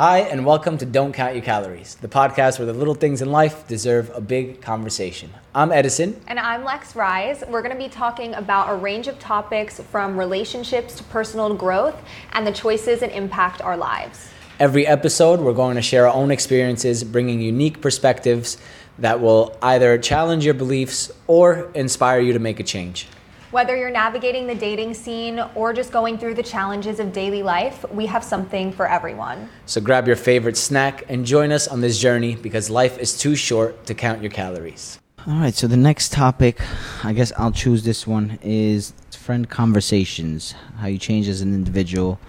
Hi, and welcome to Don't Count Your Calories, the podcast where the little things in life deserve a big conversation. I'm Edison. And I'm Lex Rise. We're going to be talking about a range of topics from relationships to personal growth and the choices that impact our lives. Every episode, we're going to share our own experiences, bringing unique perspectives that will either challenge your beliefs or inspire you to make a change. Whether you're navigating the dating scene or just going through the challenges of daily life, we have something for everyone. So grab your favorite snack and join us on this journey because life is too short to count your calories. All right, so the next topic, I guess I'll choose this one, is friend conversations, how you change as an individual.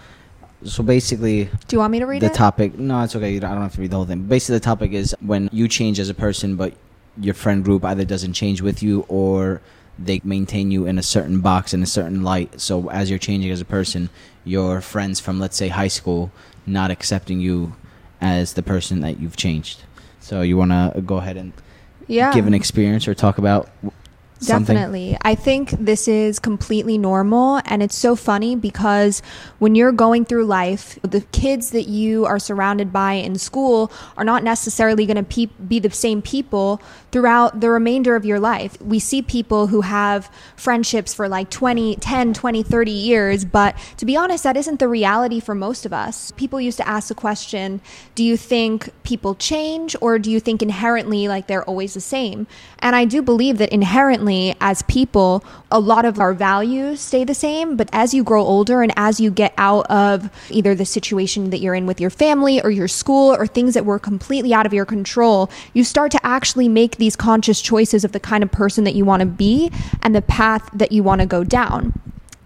So basically, do you want me to read the it? topic? No, it's okay. I don't have to read the whole thing. Basically, the topic is when you change as a person, but your friend group either doesn't change with you or they maintain you in a certain box in a certain light. So as you're changing as a person, your friends from let's say high school not accepting you as the person that you've changed. So you want to go ahead and yeah. give an experience or talk about Something? Definitely. I think this is completely normal. And it's so funny because when you're going through life, the kids that you are surrounded by in school are not necessarily going to pe- be the same people throughout the remainder of your life. We see people who have friendships for like 20, 10, 20, 30 years. But to be honest, that isn't the reality for most of us. People used to ask the question do you think people change or do you think inherently like they're always the same? And I do believe that inherently, as people, a lot of our values stay the same. But as you grow older and as you get out of either the situation that you're in with your family or your school or things that were completely out of your control, you start to actually make these conscious choices of the kind of person that you want to be and the path that you want to go down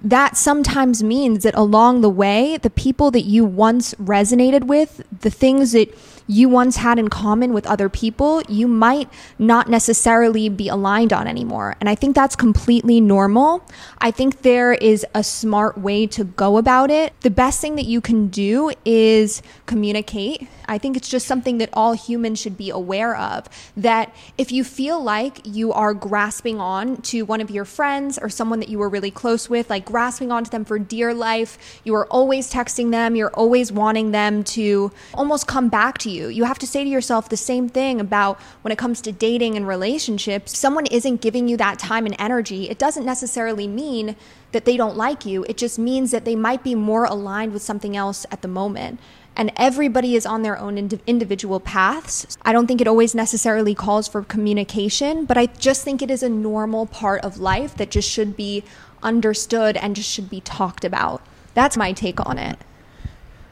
that sometimes means that along the way, the people that you once resonated with, the things that you once had in common with other people, you might not necessarily be aligned on anymore. And I think that's completely normal. I think there is a smart way to go about it. The best thing that you can do is communicate. I think it's just something that all humans should be aware of. That if you feel like you are grasping on to one of your friends or someone that you were really close with, like grasping onto them for dear life, you are always texting them, you're always wanting them to almost come back to you you. Have to say to yourself the same thing about when it comes to dating and relationships. Someone isn't giving you that time and energy. It doesn't necessarily mean that they don't like you. It just means that they might be more aligned with something else at the moment and everybody is on their own ind- individual paths. I don't think it always necessarily calls for communication, but I just think it is a normal part of life that just should be understood and just should be talked about. That's my take on it.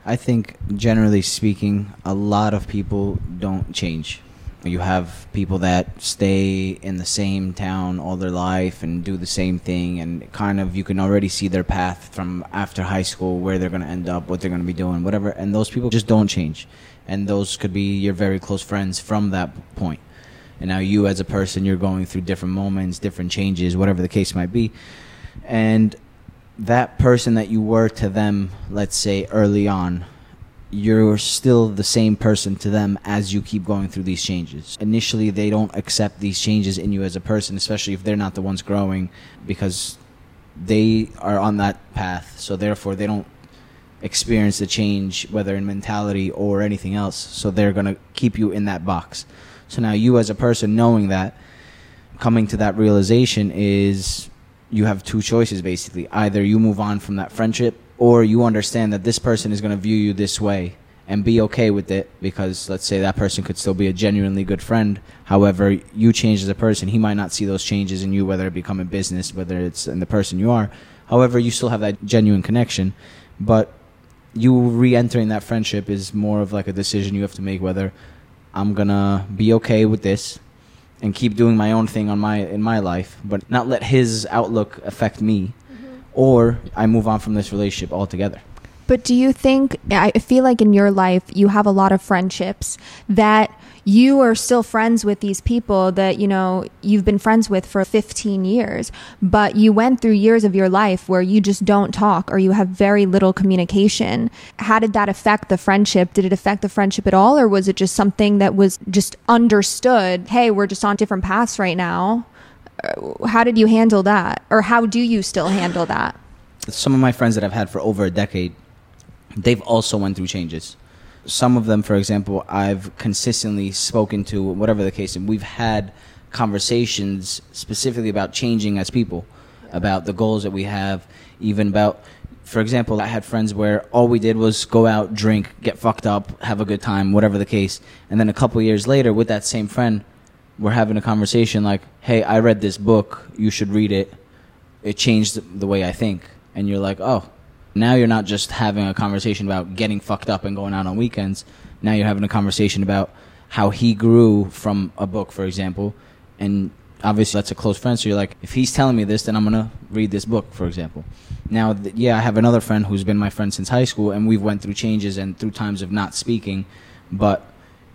I think generally speaking, a lot of people don't change. You have people that stay in the same town all their life and do the same thing, and kind of you can already see their path from after high school, where they're going to end up, what they're going to be doing, whatever. And those people just don't change. And those could be your very close friends from that point. And now you, as a person, you're going through different moments, different changes, whatever the case might be. And that person that you were to them, let's say early on, you're still the same person to them as you keep going through these changes. Initially, they don't accept these changes in you as a person, especially if they're not the ones growing, because they are on that path. So, therefore, they don't experience the change, whether in mentality or anything else. So, they're going to keep you in that box. So, now you as a person, knowing that, coming to that realization is you have two choices basically. Either you move on from that friendship or you understand that this person is going to view you this way and be okay with it because let's say that person could still be a genuinely good friend. However, you change as a person, he might not see those changes in you, whether it become a business, whether it's in the person you are. However, you still have that genuine connection, but you re-entering that friendship is more of like a decision you have to make whether I'm gonna be okay with this and keep doing my own thing on my in my life, but not let his outlook affect me, mm-hmm. or I move on from this relationship altogether. But do you think I feel like in your life you have a lot of friendships that you are still friends with these people that you know you've been friends with for 15 years but you went through years of your life where you just don't talk or you have very little communication. How did that affect the friendship? Did it affect the friendship at all or was it just something that was just understood hey we're just on different paths right now. Uh, how did you handle that? Or how do you still handle that? Some of my friends that i've had for over a decade they've also went through changes some of them, for example, I've consistently spoken to, whatever the case, and we've had conversations specifically about changing as people, about the goals that we have, even about, for example, I had friends where all we did was go out, drink, get fucked up, have a good time, whatever the case. And then a couple years later, with that same friend, we're having a conversation like, hey, I read this book, you should read it. It changed the way I think. And you're like, oh, now you're not just having a conversation about getting fucked up and going out on weekends. Now you're having a conversation about how he grew from a book, for example, and obviously that's a close friend. So you're like, if he's telling me this, then I'm gonna read this book, for example. Now, th- yeah, I have another friend who's been my friend since high school, and we've went through changes and through times of not speaking, but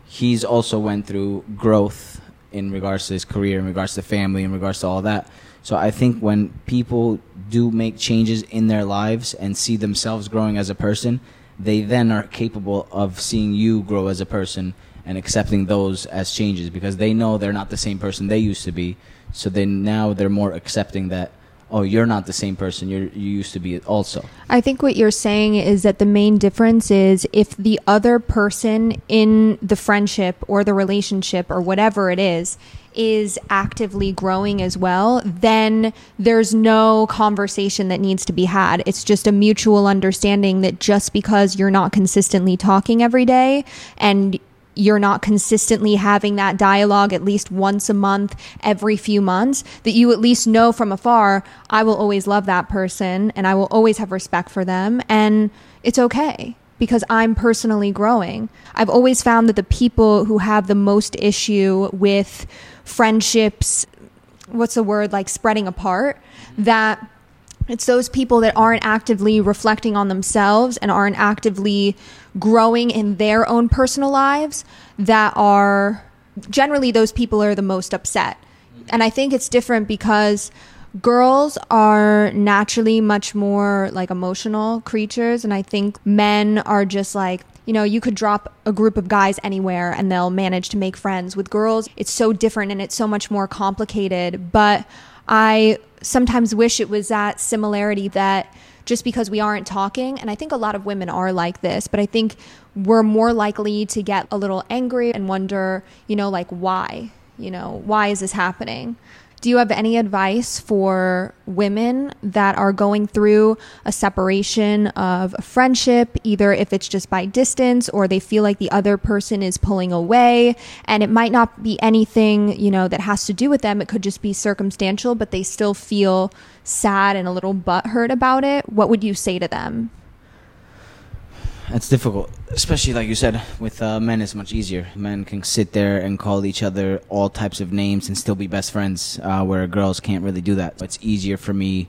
he's also went through growth in regards to his career, in regards to family, in regards to all that. So I think when people do make changes in their lives and see themselves growing as a person, they then are capable of seeing you grow as a person and accepting those as changes because they know they're not the same person they used to be. So then now they're more accepting that oh you're not the same person you you used to be also i think what you're saying is that the main difference is if the other person in the friendship or the relationship or whatever it is is actively growing as well, then there's no conversation that needs to be had. It's just a mutual understanding that just because you're not consistently talking every day and you're not consistently having that dialogue at least once a month, every few months, that you at least know from afar, I will always love that person and I will always have respect for them. And it's okay because I'm personally growing. I've always found that the people who have the most issue with friendships, what's the word, like spreading apart, that it's those people that aren't actively reflecting on themselves and aren't actively growing in their own personal lives that are generally those people are the most upset. And I think it's different because girls are naturally much more like emotional creatures and I think men are just like you know, you could drop a group of guys anywhere and they'll manage to make friends. With girls, it's so different and it's so much more complicated. But I sometimes wish it was that similarity that just because we aren't talking, and I think a lot of women are like this, but I think we're more likely to get a little angry and wonder, you know, like why? You know, why is this happening? Do you have any advice for women that are going through a separation of a friendship, either if it's just by distance or they feel like the other person is pulling away and it might not be anything, you know, that has to do with them. It could just be circumstantial, but they still feel sad and a little butthurt about it. What would you say to them? It's difficult, especially like you said, with uh, men. It's much easier. Men can sit there and call each other all types of names and still be best friends, uh, where girls can't really do that. It's easier for me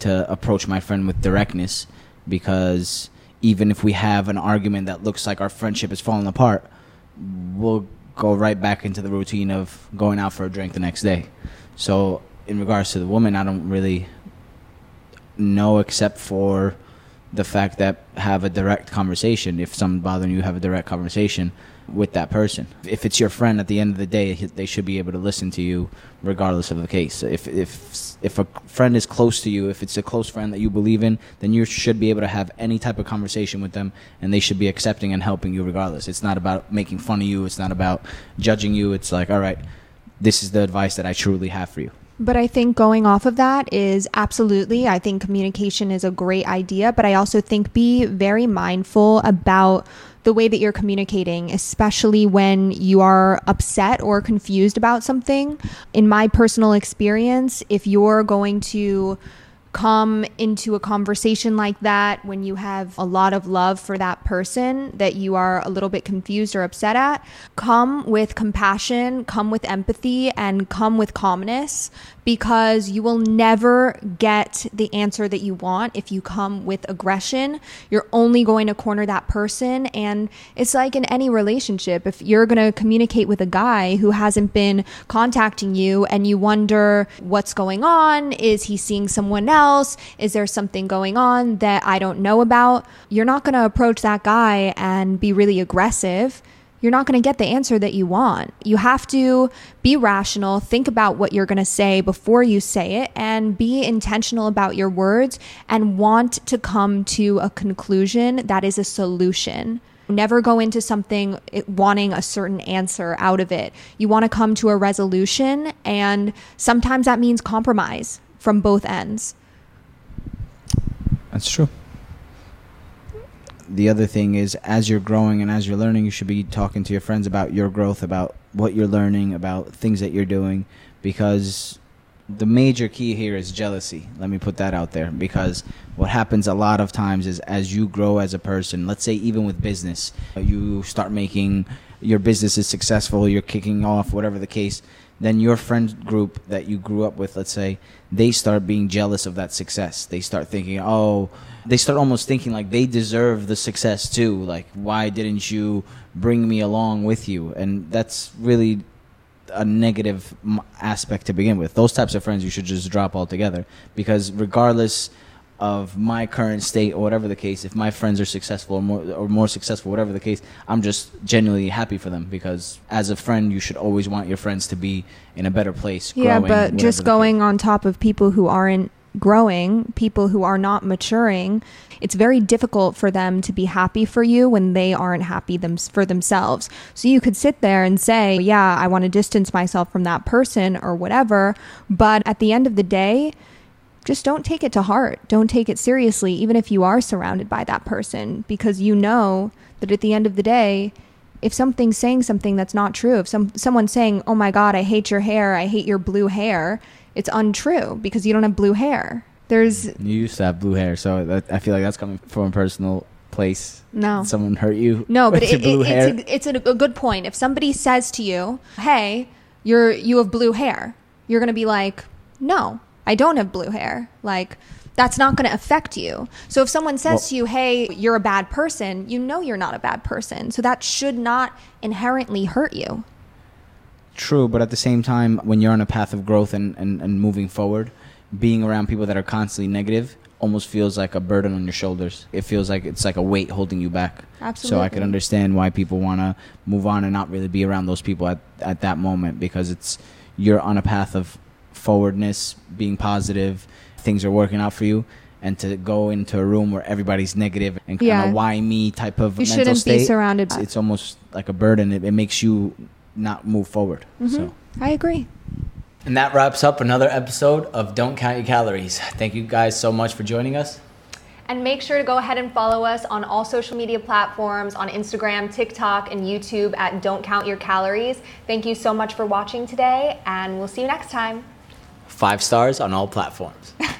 to approach my friend with directness because even if we have an argument that looks like our friendship is falling apart, we'll go right back into the routine of going out for a drink the next day. So, in regards to the woman, I don't really know except for the fact that have a direct conversation. If someone bothering you, have a direct conversation with that person. If it's your friend, at the end of the day, they should be able to listen to you, regardless of the case. If if if a friend is close to you, if it's a close friend that you believe in, then you should be able to have any type of conversation with them, and they should be accepting and helping you regardless. It's not about making fun of you. It's not about judging you. It's like, all right, this is the advice that I truly have for you. But I think going off of that is absolutely, I think communication is a great idea. But I also think be very mindful about the way that you're communicating, especially when you are upset or confused about something. In my personal experience, if you're going to come into a conversation like that when you have a lot of love for that person that you are a little bit confused or upset at, come with compassion, come with empathy, and come with calmness because you will never get the answer that you want if you come with aggression. You're only going to corner that person. And it's like in any relationship, if you're going to communicate with a guy who hasn't been contacting you and you wonder what's going on, is he seeing someone else? Is there something going on that I don't know about? You're not going to approach that guy and be really aggressive you're not going to get the answer that you want. You have to be rational, think about what you're going to say before you say it, and be intentional about your words and want to come to a conclusion that is a solution. Never go into something wanting a certain answer out of it. You want to come to a resolution, and sometimes that means compromise from both ends. That's true. The other thing is, as you're growing and as you're learning, you should be talking to your friends about your growth, about what you're learning, about things that you're doing, because the major key here is jealousy. Let me put that out there because what happens a lot of times is as you grow as a person, let's say even with business, you start making your business is successful, you're kicking off, whatever the case, then your friend group that you grew up with, let's say, they start being jealous of that success. They start thinking, oh, they start almost thinking like they deserve the success too. Like, why didn't you bring me along with you? And that's really a negative aspect to begin with. Those types of friends you should just drop altogether because regardless of my current state or whatever the case, if my friends are successful or more or more successful, whatever the case, I'm just genuinely happy for them because as a friend, you should always want your friends to be in a better place. Yeah, growing, but just going on top of people who aren't growing, people who are not maturing, it's very difficult for them to be happy for you when they aren't happy them for themselves. So you could sit there and say, "Yeah, I want to distance myself from that person or whatever," but at the end of the day, just don't take it to heart. Don't take it seriously even if you are surrounded by that person because you know that at the end of the day, if something's saying something that's not true, if some someone's saying, "Oh my god, I hate your hair. I hate your blue hair." it's untrue because you don't have blue hair. There's you used to have blue hair, so that, I feel like that's coming from a personal place. No, someone hurt you. No, but it, it, it's, a, it's a, a good point. If somebody says to you, "Hey, you're you have blue hair," you're gonna be like, "No, I don't have blue hair." Like that's not going to affect you. So if someone says well, to you, "Hey, you're a bad person," you know you're not a bad person. So that should not inherently hurt you. True, but at the same time, when you're on a path of growth and, and, and moving forward, being around people that are constantly negative almost feels like a burden on your shoulders. It feels like it's like a weight holding you back. Absolutely. So I can understand why people want to move on and not really be around those people at, at that moment because it's you're on a path of forwardness, being positive, things are working out for you. And to go into a room where everybody's negative and kind yeah. of why me type of you mental shouldn't state, be surrounded. It's, it's almost like a burden. It, it makes you not move forward. Mm-hmm. So I agree. And that wraps up another episode of Don't Count Your Calories. Thank you guys so much for joining us. And make sure to go ahead and follow us on all social media platforms on Instagram, TikTok, and YouTube at Don't Count Your Calories. Thank you so much for watching today, and we'll see you next time. Five stars on all platforms.